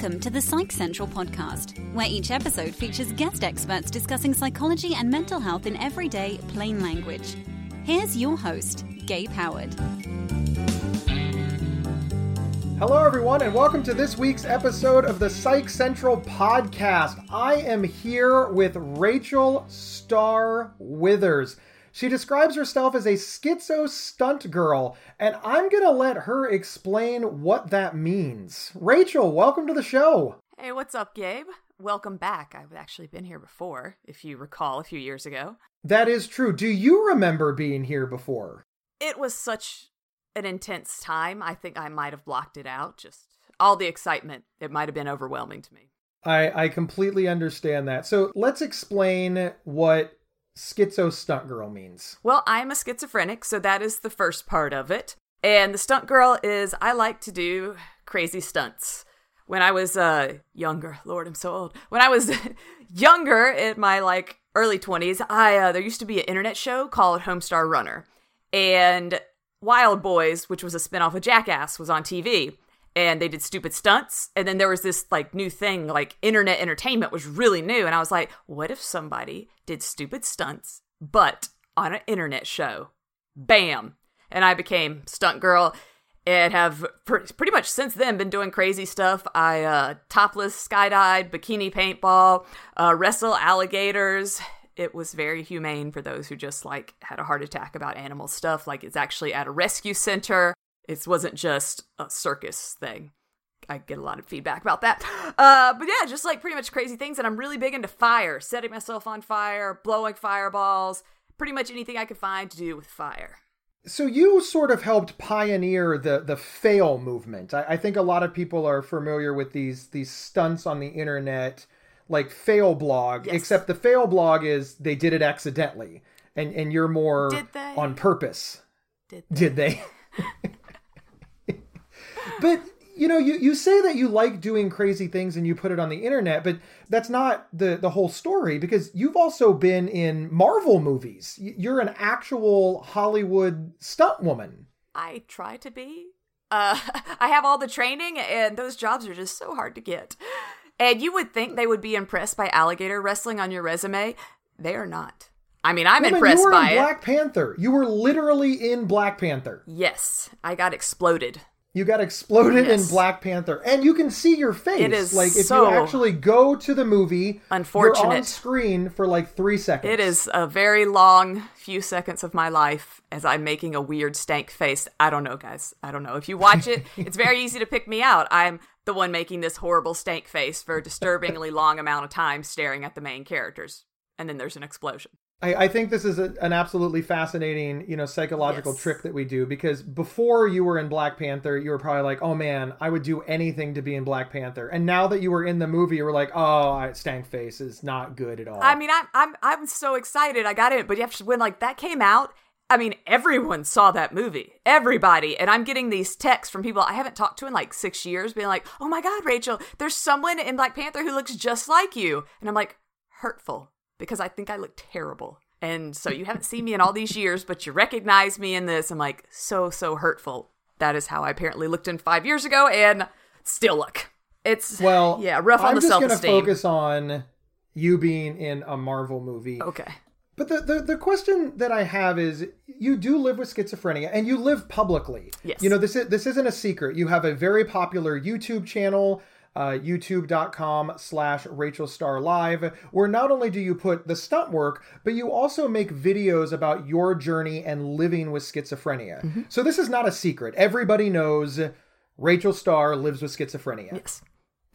Welcome to the Psych Central podcast, where each episode features guest experts discussing psychology and mental health in everyday, plain language. Here's your host, Gabe Howard. Hello, everyone, and welcome to this week's episode of the Psych Central podcast. I am here with Rachel Star Withers. She describes herself as a schizo stunt girl, and I'm going to let her explain what that means. Rachel, welcome to the show. Hey, what's up, Gabe? Welcome back. I've actually been here before, if you recall, a few years ago. That is true. Do you remember being here before? It was such an intense time. I think I might have blocked it out. Just all the excitement. It might have been overwhelming to me. I, I completely understand that. So let's explain what schizo stunt girl means. Well, I'm a schizophrenic, so that is the first part of it. And the stunt girl is I like to do crazy stunts. When I was uh younger, Lord, I'm so old. When I was younger in my like early 20s, I uh, there used to be an internet show called Homestar Runner. And Wildboyz, which was a spinoff of Jackass, was on TV and they did stupid stunts. And then there was this like new thing, like internet entertainment was really new. And I was like, what if somebody did stupid stunts, but on an internet show? Bam. And I became stunt girl and have pretty much since then been doing crazy stuff. I uh, topless skydive, bikini paintball, uh, wrestle alligators. It was very humane for those who just like had a heart attack about animal stuff. Like it's actually at a rescue center. It wasn't just a circus thing. I get a lot of feedback about that. Uh, but yeah, just like pretty much crazy things. And I'm really big into fire, setting myself on fire, blowing fireballs, pretty much anything I could find to do with fire. So you sort of helped pioneer the the fail movement. I, I think a lot of people are familiar with these these stunts on the internet, like fail blog. Yes. Except the fail blog is they did it accidentally, and and you're more on purpose. Did they? Did they? but you know, you, you say that you like doing crazy things and you put it on the internet, but that's not the, the whole story because you've also been in Marvel movies. You're an actual Hollywood stunt woman. I try to be. Uh, I have all the training, and those jobs are just so hard to get. And you would think they would be impressed by alligator wrestling on your resume. They are not. I mean, I'm impressed you were by in it. Black Panther. You were literally in Black Panther. Yes, I got exploded. You got exploded in Black Panther, and you can see your face. It is like if so you actually go to the movie, You're on screen for like three seconds. It is a very long few seconds of my life as I'm making a weird stank face. I don't know, guys. I don't know. If you watch it, it's very easy to pick me out. I'm the one making this horrible stank face for a disturbingly long amount of time staring at the main characters. And then there's an explosion. I, I think this is a, an absolutely fascinating, you know, psychological Yes. trick that we do because before you were in Black Panther, you were probably like, "Oh man, I would do anything to be in Black Panther." And now that you were in the movie, you were like, "Oh, stank face is not good at all." I mean, I'm I'm I'm so excited I got it, but you have to, when like that came out, I mean, everyone saw that movie, everybody, and I'm getting these texts from people I haven't talked to in like six years, being like, "Oh my God, Rachel, there's someone in Black Panther who looks just like you," and I'm like, hurtful because I think I look terrible. And so you haven't seen me in all these years, but you recognize me in this. I'm like, so, so hurtful. That is how I apparently looked in five years ago and still look. It's, well, yeah, rough on the street. I'm just gonna focus on you being in a Marvel movie. Okay. But the, the the question that I have is, you do live with schizophrenia, and you live publicly. Yes. You know this is this isn't a secret. You have a very popular YouTube channel. Uh, youtube.com slash rachel star live where not only do you put the stunt work but you also make videos about your journey and living with schizophrenia Mm-hmm. so this is not a secret everybody knows rachel star lives with schizophrenia Yes.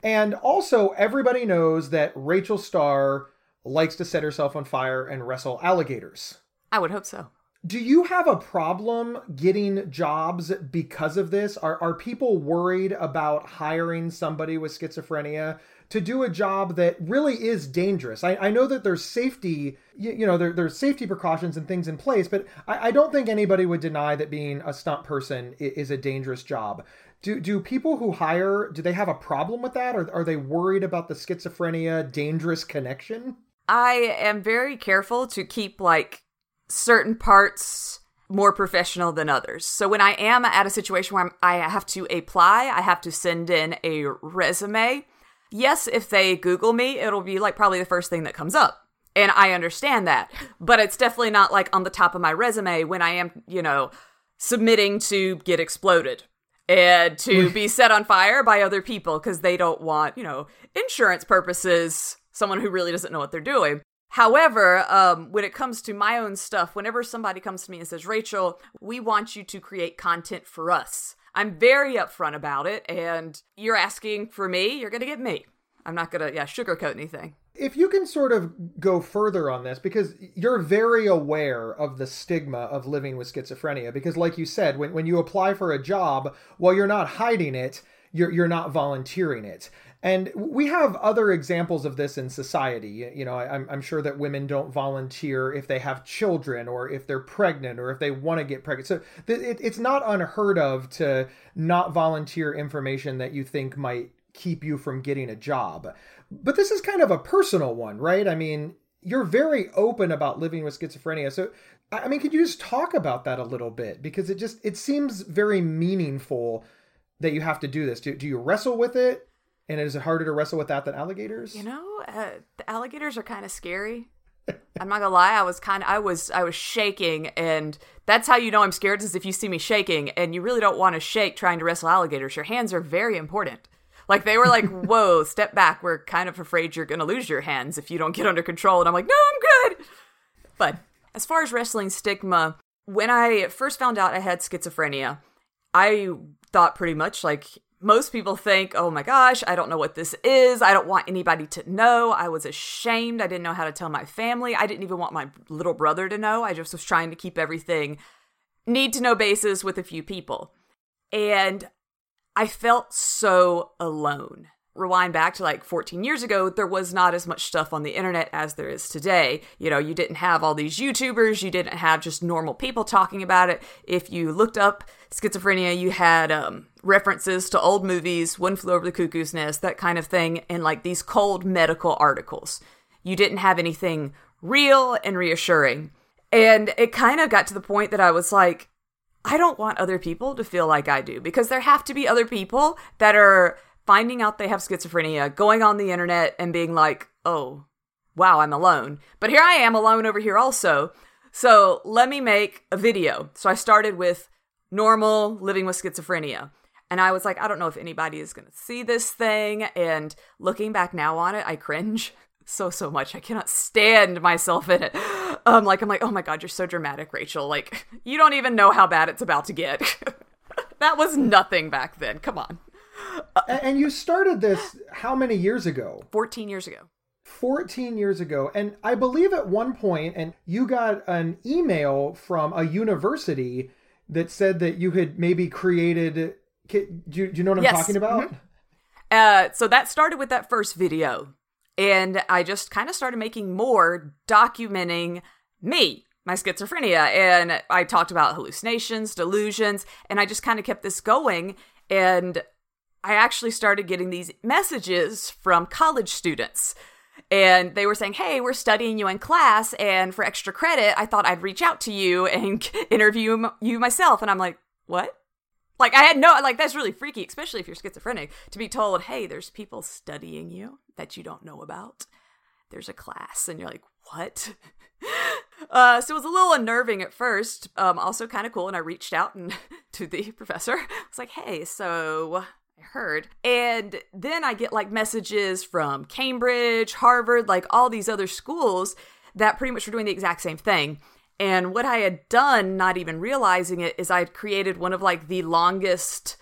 and also, everybody knows that Rachel Star likes to set herself on fire and wrestle alligators. I would hope so. Do you have a problem getting jobs because of this? Are, are people worried about hiring somebody with schizophrenia to do a job that really is dangerous? I, I know that there's safety, you, you know, there, there's safety precautions and things in place, but I, I don't think anybody would deny that being a stunt person is a dangerous job. Do, do people who hire, do they have a problem with that? Or are they worried about the schizophrenia dangerous connection? I am very careful to keep like certain parts more professional than others. So when I am at a situation where I'm, I have to apply, I have to send in a resume. yes, if they Google me, it'll be like probably the first thing that comes up. And I understand that. But it's definitely not like on the top of my resume when I am, you know, submitting to get exploded and to be set on fire by other people because they don't want, you know, insurance purposes, someone who really doesn't know what they're doing. However, um, when it comes to my own stuff, whenever somebody comes to me and says, Rachel, we want you to create content for us, I'm very upfront about it. And you're asking for me, you're going to get me. I'm not going to, yeah, sugarcoat anything. If you can sort of go further on this, because you're very aware of the stigma of living with schizophrenia, because like you said, when, when you apply for a job, while you're not hiding it, you're, you're not volunteering it. And we have other examples of this in society. You know, I'm, I'm sure that women don't volunteer if they have children or if they're pregnant or if they want to get pregnant. So it, it's not unheard of to not volunteer information that you think might keep you from getting a job. But this is kind of a personal one, right? I mean, you're very open about living with schizophrenia. So, I mean, could you just talk about that a little bit? Because it just it seems very meaningful that you have to do this. Do, do you wrestle with it? And is it harder to wrestle with that than alligators? You know, uh, the alligators are kind of scary. I'm not gonna lie, I was kind of, I was, I was shaking, and that's how you know I'm scared is if you see me shaking, and you really don't want to shake trying to wrestle alligators. Your hands are very important. Like they were like, "Whoa, step back. We're kind of afraid you're gonna lose your hands if you don't get under control." And I'm like, "No, I'm good." But as far as wrestling stigma, when I first found out I had schizophrenia, I thought pretty much like most people think, oh my gosh, I don't know what this is. I don't want anybody to know. I was ashamed. I didn't know how to tell my family. I didn't even want my little brother to know. I just was trying to keep everything need to know basis with a few people. And I felt so alone. Rewind back to like 14 years ago, there was not as much stuff on the internet as there is today. You know, you didn't have all these YouTubers, you didn't have just normal people talking about it. If you looked up schizophrenia, you had um, references to old movies, One Flew Over the Cuckoo's Nest, that kind of thing, and like these cold medical articles. You didn't have anything real and reassuring. And it kind of got to the point that I was like, I don't want other people to feel like I do because there have to be other people that are finding out they have schizophrenia, going on the internet and being like, oh, wow, I'm alone. But here I am alone over here also. So let me make a video. So I started with normal living with schizophrenia. And I was like, I don't know if anybody is going to see this thing. And looking back now on it, I cringe so, so much. I cannot stand myself in it. Um, like, I'm like, oh my God, you're so dramatic, Rachel. Like, you don't even know how bad it's about to get. that was nothing back then. Come on. And you started this how many years ago? 14 years ago. 14 years ago. And I believe at one point, and you got an email from a university that said that you had maybe created. Do you, do you know what I'm yes. talking about? Mm-hmm. Uh, so that started with that first video. And I just kind of started making more documenting me, my schizophrenia. And I talked about hallucinations, delusions, and I just kind of kept this going. And I actually started getting these messages from college students. And they were saying, Hey, we're studying you in class, and for extra credit, I thought I'd reach out to you and interview you myself. And I'm like, What? Like, I had no, like, that's really freaky, especially if you're schizophrenic, to be told, Hey, there's people studying you that you don't know about. There's a class. And you're like, What? Uh, so it was a little unnerving at first, um, also kind of cool. And I reached out and to the professor. I was like, "Hey, so heard. And then I get like messages from Cambridge, Harvard, like all these other schools that pretty much were doing the exact same thing. And what I had done, not even realizing it, is I had created one of like the longest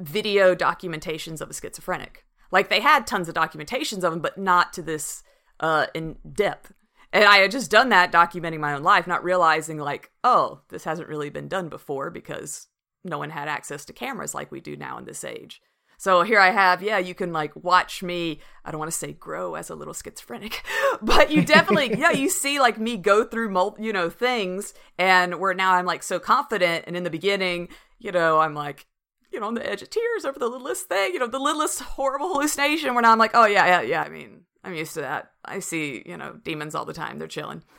video documentations of a schizophrenic. Like they had tons of documentations of them, but not to this uh, in depth. And I had just done that documenting my own life, not realizing like, oh, this hasn't really been done before because no one had access to cameras like we do now in this age. So here I have, yeah, you can like watch me, I don't want to say grow as a little schizophrenic, but you definitely, yeah, you see like me go through, mul- you know, things and where now I'm like so confident. And in the beginning, you know, I'm like, you know, on the edge of tears over the littlest thing, you know, the littlest horrible hallucination where now I'm like, oh, yeah, yeah, yeah. I mean, I'm used to that. I see, you know, demons all the time. They're chilling.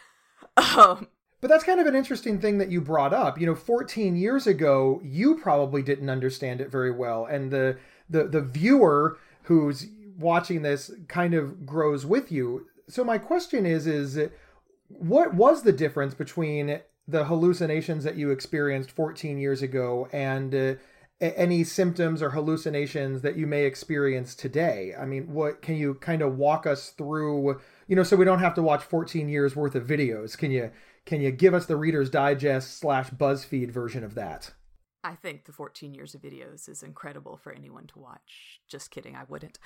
Um, but that's kind of an interesting thing that you brought up. You know, 14 years ago, you probably didn't understand it very well. And the the the viewer who's watching this kind of grows with you. So my question is is what was the difference between the hallucinations that you experienced 14 years ago and uh, any symptoms or hallucinations that you may experience today? I mean what can you kind of walk us through you know so we don't have to watch 14 years worth of videos. Can you can you give us the reader's digest slash buzzfeed version of that I think the 14 years of videos is incredible for anyone to watch. Just kidding, I wouldn't.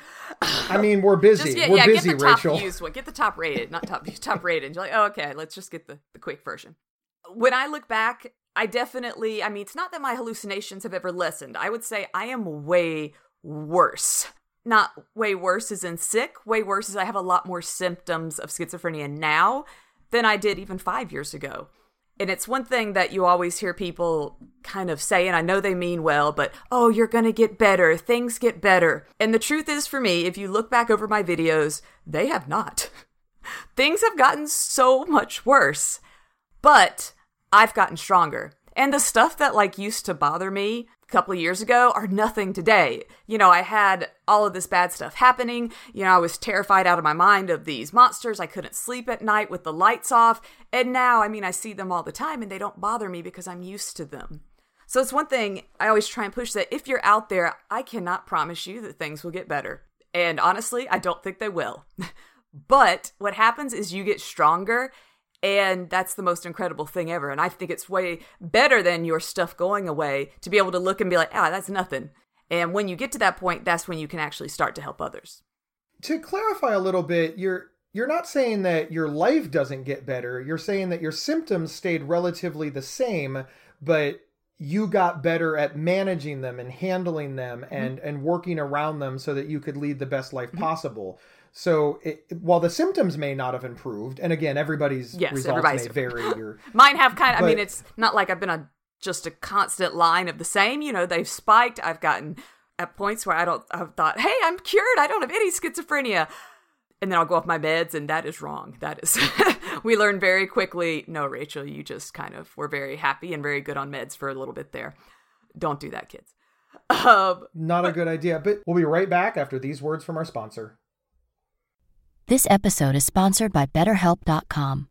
I mean, we're busy. Just, yeah, we're yeah, busy, get the top Rachel. Used one. Get the top rated, not top top rated. You're like, oh, okay, let's just get the, the quick version. When I look back, I definitely, I mean, it's not that my hallucinations have ever lessened. I would say I am way worse. Not way worse as in sick, way worse as I have a lot more symptoms of schizophrenia now than I did even five years ago. And it's one thing that you always hear people kind of say, and I know they mean well, but oh, you're going to get better. Things get better. And the truth is, for me, if you look back over my videos, they have not. Things have gotten so much worse. But I've gotten stronger. And the stuff that like used to bother me couple of years ago are nothing today. You know, I had all of this bad stuff happening. You know, I was terrified out of my mind of these monsters. I couldn't sleep at night with the lights off. And now, I mean, I see them all the time and they don't bother me because I'm used to them. So it's one thing I always try and push that if you're out there, I cannot promise you that things will get better. And honestly, I don't think they will. but what happens is you get stronger and that's the most incredible thing ever. And I think it's way better than your stuff going away to be able to look and be like, ah, that's nothing. And when you get to that point, that's when you can actually start to help others. To clarify a little bit, you're you're not saying that your life doesn't get better. You're saying that your symptoms stayed relatively the same, but you got better at managing them and handling them and mm-hmm. and working around them so that you could lead the best life mm-hmm. So it, while the symptoms may not have improved, and again, everybody's yes, results everybody's... may vary. Or, Mine have kind of. But, I mean, it's not like I've been on just a constant line of the same. You know, they've spiked. I've gotten at points where I don't. I've thought, hey, I'm cured. I don't have any schizophrenia. And then I'll go off my meds, and that is wrong. That is, we learn very quickly. No, Rachel, you just kind of were very happy and very good on meds for a little bit there. Don't do that, kids. Um, Not a good idea, but we'll be right back after these words from our sponsor. This episode is sponsored by BetterHelp.com.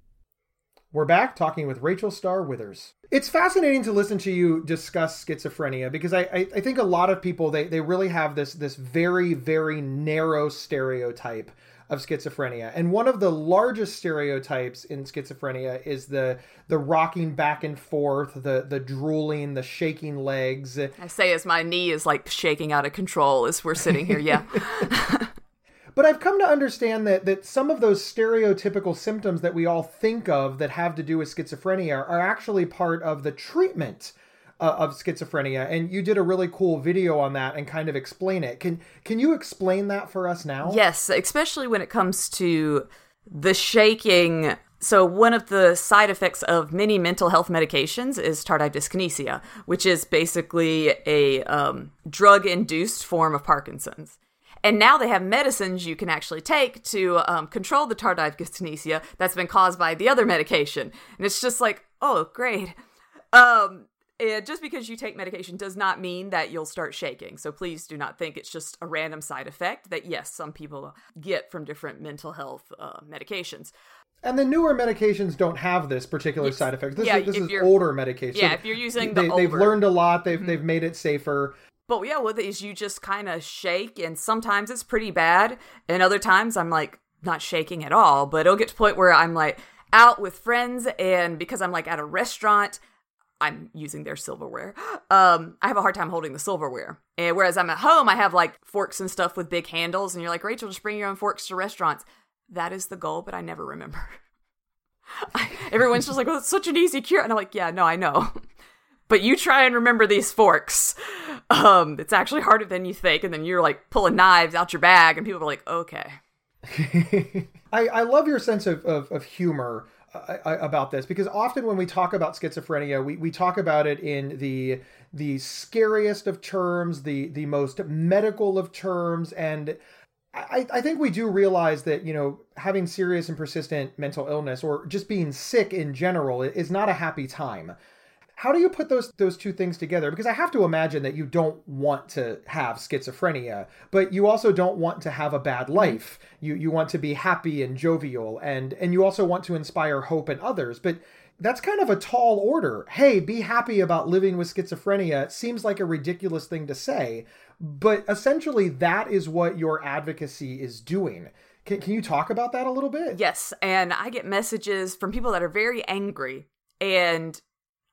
We're back talking with Rachel Star Withers. It's fascinating to listen to you discuss schizophrenia because I, I, I, think a lot of people they, they really have this this very very narrow stereotype of schizophrenia. And one of the largest stereotypes in schizophrenia is the the rocking back and forth, the the drooling, the shaking legs. I say as my knee is like shaking out of control as we're sitting here. Yeah. But I've come to understand that that some of those stereotypical symptoms that we all think of that have to do with schizophrenia are actually part of the treatment uh, of schizophrenia. And you did a really cool video on that and kind of explain it. Can can you explain that for us now? Yes, especially when it comes to the shaking so, one of the side effects of many mental health medications is tardive dyskinesia, which is basically a um, drug induced form of Parkinson's. And now they have medicines you can actually take to um, control the tardive dyskinesia that's been caused by the other medication. And it's just like, oh, great. Um, it, just because you take medication does not mean that you'll start shaking. So please do not think it's just a random side effect that, yes, some people get from different mental health uh, medications. And the newer medications don't have this particular yes. side effect. This yeah, is, this is older medication. Yeah, if you're using the they, have learned a lot. They've mm-hmm. they've made it safer. But yeah, with it is you just kind of shake, and sometimes it's pretty bad, and other times I'm like not shaking at all. But it'll get to point where I'm like out with friends, and because I'm like at a restaurant, I'm using their silverware. Um, I have a hard time holding the silverware. And whereas I'm at home, I have like forks and stuff with big handles, and you're like, Rachel, just bring your own forks to restaurants. That is the goal, but I never remember. everyone's just like, well, it's such an easy cure," and I'm like, "Yeah, no, I know." but you try and remember these forks. Um, it's actually harder than you think. And then you're like pulling knives out your bag, and people are like, okay. I, I love your sense of, of, of humor uh, about this because often when we talk about schizophrenia, we, we talk about it in the the scariest of terms, the the most medical of terms, and I, I think we do realize that you know having serious and persistent mental illness or just being sick in general is not a happy time. How do you put those those two things together? Because I have to imagine that you don't want to have schizophrenia, but you also don't want to have a bad mm-hmm. life. You you want to be happy and jovial and and you also want to inspire hope in others. But that's kind of a tall order. Hey, be happy about living with schizophrenia it seems like a ridiculous thing to say, but essentially that is what your advocacy is doing. Can, can you talk about that a little bit? Yes, and I get messages from people that are very angry and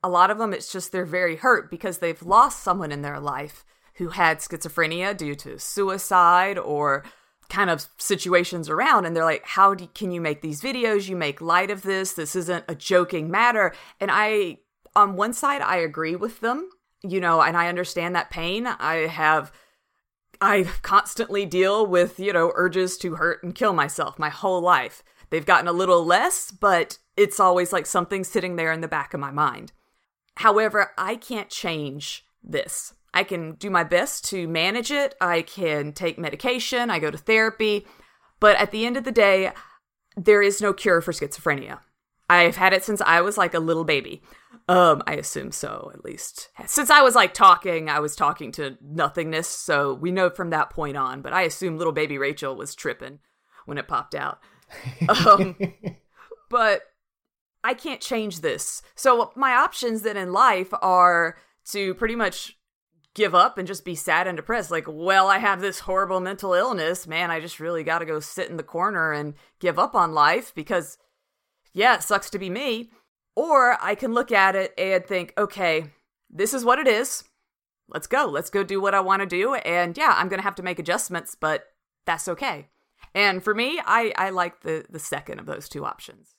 a lot of them it's just they're very hurt because they've lost someone in their life who had schizophrenia due to suicide or kind of situations around and they're like how do, can you make these videos? You make light of this. This isn't a joking matter. And i on one side i agree with them you know and i understand that pain. I have i constantly deal with you know urges to hurt and kill myself my whole life. They've gotten a little less but it's always like something sitting there in the back of my mind However, I can't change this. I can do my best to manage it. I can take medication. I go to therapy. But at the end of the day, there is no cure for schizophrenia. I've had it since I was like a little baby. Um, I assume so, at least. Since I was like talking, I was talking to nothingness, so we know from that point on. But I assume little baby Rachel was tripping when it popped out. Um, but I can't change this. So my options then in life are to pretty much give up and just be sad and depressed. Like, well, I have this horrible mental illness. Man, I just really got to go sit in the corner and give up on life because, yeah, it sucks to be me. Or I can look at it and think, okay, this is what it is. Let's go. Let's go do what I want to do. And yeah, I'm going to have to make adjustments, but that's okay. And for me, I, I like the, the second of those two options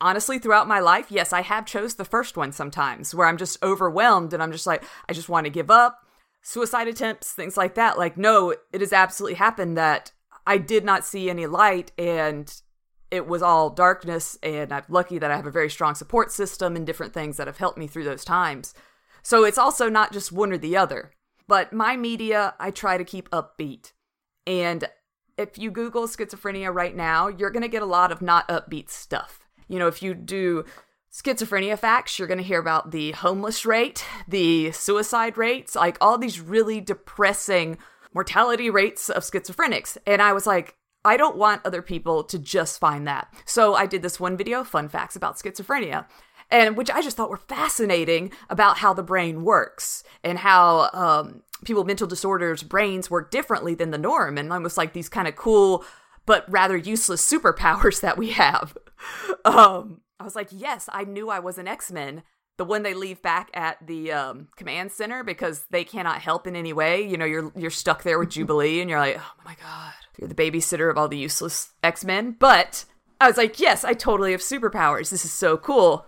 honestly throughout my life yes i have chose the first one sometimes where i'm just overwhelmed and i'm just like i just want to give up suicide attempts things like that. Like no it has absolutely happened that i did not see any light and it was all darkness and i'm lucky that i have a very strong support system and different things that have helped me through those times. So it's also not just one or the other but my media i try to keep upbeat. And if you google schizophrenia right now you're going to get a lot of not upbeat stuff you know, if you do schizophrenia facts, you're going to hear about the homeless rate, the suicide rates, like all these really depressing mortality rates of schizophrenics. And I was like, I don't want other people to just find that. So I did this one video, fun facts about schizophrenia. And which I just thought were fascinating about how the brain works and how um, people with mental disorders' brains work differently than the norm, and almost like these kind of cool but rather useless superpowers that we have. Um, I was like, yes, I knew I was an X Men. The one they leave back at the um, command center because they cannot help in any way. You know, you're you're stuck there with Jubilee, and you're like, oh my god, you're the babysitter of all the useless X Men. But I was like, yes, I totally have superpowers. This is so cool.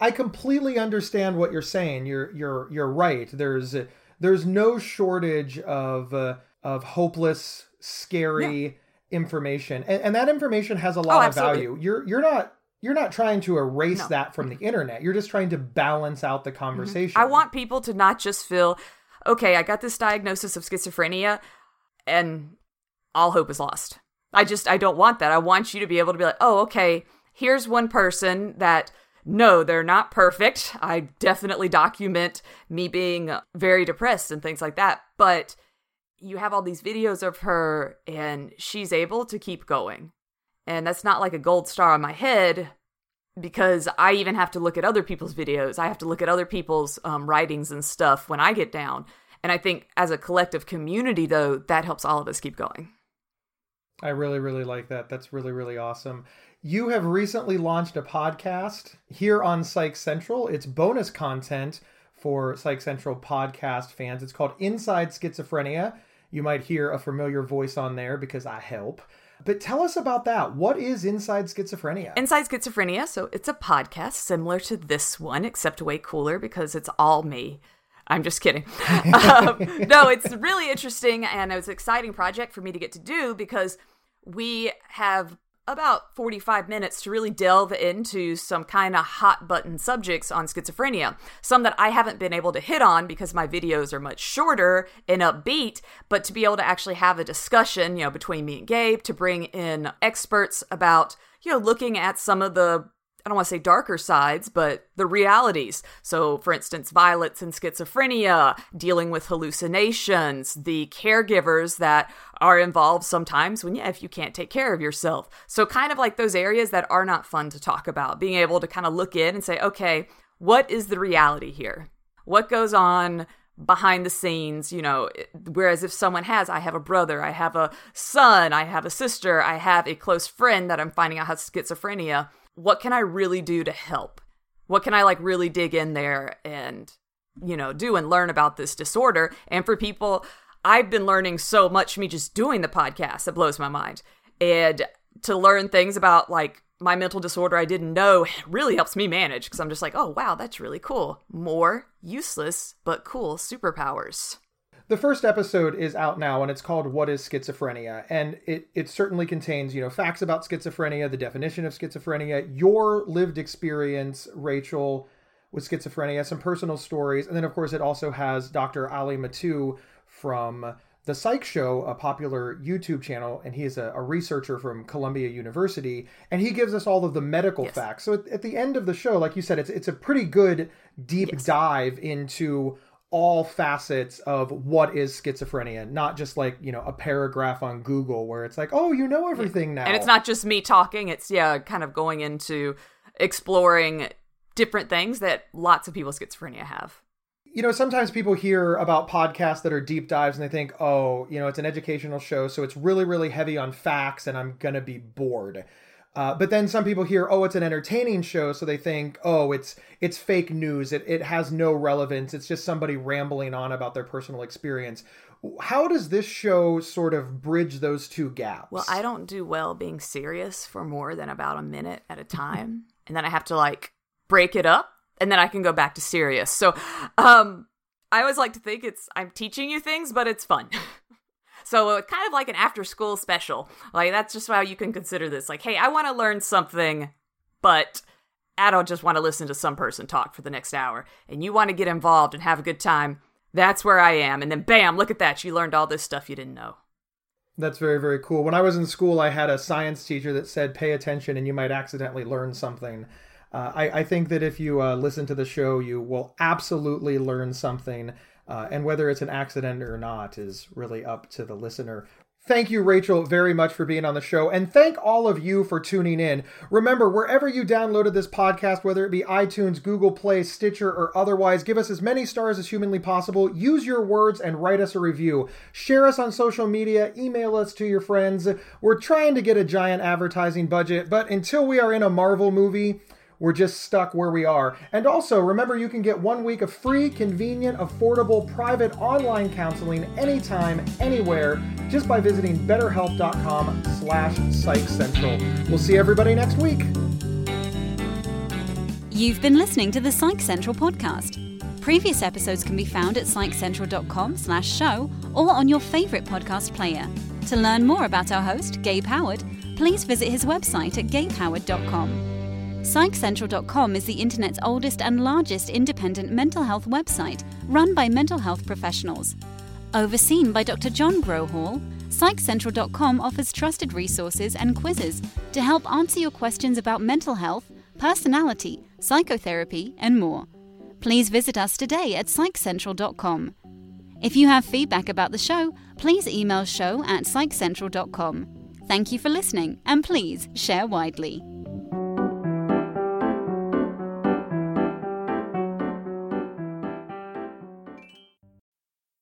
I completely understand what you're saying. You're you're you're right. There's there's no shortage of uh, of hopeless, scary. Yeah information and, and that information has a lot oh, of value you're you're not you're not trying to erase no. that from the internet you're just trying to balance out the mm-hmm. conversation mm-hmm. i want people to not just feel okay i got this diagnosis of schizophrenia and all hope is lost i just i don't want that i want you to be able to be like oh okay here's one person that no, they're not perfect. I definitely document me being very depressed and things like that. But you have all these videos of her and she's able to keep going. And that's not like a gold star on my head because I even have to look at other people's videos. I have to look at other people's um, writings and stuff when I get down. And I think as a collective community, though, that helps all of us keep going. I really, really like that. That's really, really awesome. You have recently launched a podcast here on Psych Central. It's bonus content for Psych Central podcast fans. It's called Inside Schizophrenia. You might hear a familiar voice on there because I help. But tell us about that. What is Inside Schizophrenia? Inside Schizophrenia, so it's a podcast similar to this one, except way cooler because it's all me. I'm just kidding. um, no, it's really interesting and it was an exciting project for me to get to do because we have about 45 minutes to really delve into some kind of hot button subjects on schizophrenia. Some that I haven't been able to hit on because my videos are much shorter and upbeat, but to be able to actually have a discussion, you know, between me and Gabe to bring in experts about, you know, looking at some of the I don't want to say darker sides, but the realities. So, for instance, violence and schizophrenia, dealing with hallucinations, the caregivers that are involved sometimes when, yeah, if you can't take care of yourself. So, kind of like those areas that are not fun to talk about, being able to kind of look in and say, okay, what is the reality here? What goes on? behind the scenes, you know, eh, whereas if someone has, I have a brother, I have a son, I have a sister, I have a close friend that I'm finding out has schizophrenia, what can I really do to help? What can I like really dig in there and, you know, do and learn about this disorder? And for people, I've been learning so much me just doing the podcast It blows my mind. And to learn things about like my mental disorder I didn't know really helps me manage because I'm just like, oh, wow, that's really cool. More useless but cool superpowers. The first episode is out now and it's called What is Schizophrenia? And it, it certainly contains, you know, facts about schizophrenia, the definition of schizophrenia, your lived experience, Rachel, with schizophrenia, some personal stories. And then, of course, it also has Dr. Ali Mattu from the Psych Show, a popular YouTube channel, and he is a, a, researcher from Columbia University, and he gives us all of the medical yes. facts. So at, at, the end of the show, like you said, it's it's a pretty good deep yes. dive into all facets of what is schizophrenia, not just like, you know, a paragraph on Google where it's like, oh, you know everything now. And it's not just me talking, it's, yeah, kind of going into exploring different things that lots of people with schizophrenia have. You know, sometimes people hear about podcasts that are deep dives and they think, oh, you know, it's an educational show, so it's really, really heavy on facts and I'm going to be bored. Uh, but then some people hear, oh, it's an entertaining show, so they think, oh, it's it's fake news. It it has no relevance. It's just somebody rambling on about their personal experience. How does this show sort of bridge those two gaps? Well, I don't do well being serious for more than about a minute at a time, and then I have to like break it up, and then I can go back to serious. So, um, I always like to think it's I'm teaching you things, but it's fun. So it's kind of like an after school special. Like that's just how you can consider this. Like, hey, I want to learn something, but I don't just want to listen to some person talk for the next hour. And you want to get involved and have a good time. That's where I am. And then bam, look at that. You learned all this stuff you didn't know. That's very, very cool. When I was in school, I had a science teacher that said, pay attention and you might accidentally learn something. Uh, I, I, think that if you uh, listen to the show, you will absolutely learn something. Uh, and whether it's an accident or not is really up to the listener. Thank you, Rachel, very much for being on the show. And thank all of you for tuning in. Remember, wherever you downloaded this podcast, whether it be iTunes, Google Play, Stitcher, or otherwise, give us as many stars as humanly possible. Use your words and write us a review. Share us on social media, email us to your friends. We're trying to get a giant advertising budget, but until we are in a Marvel movie, we're just stuck where we are. And also, remember you can get one week of free, convenient, affordable, private online counseling anytime, anywhere, just by visiting betterhelp.com slash psychcentral. We'll see everybody next week. You've been listening to the Psych Central podcast. Previous episodes can be found at psychcentral.com slash show or on your favorite podcast player. To learn more about our host, Gabe Howard, please visit his website at gabehoward.com. PsychCentral.com is the internet's oldest and largest independent mental health website run by mental health professionals. Overseen by Dr. John Grohol, PsychCentral.com offers trusted resources and quizzes to help answer your questions about mental health, personality, psychotherapy, and more. Please visit us today at PsychCentral.com. If you have feedback about the show, please email show at PsychCentral.com. Thank you for listening, and please share widely.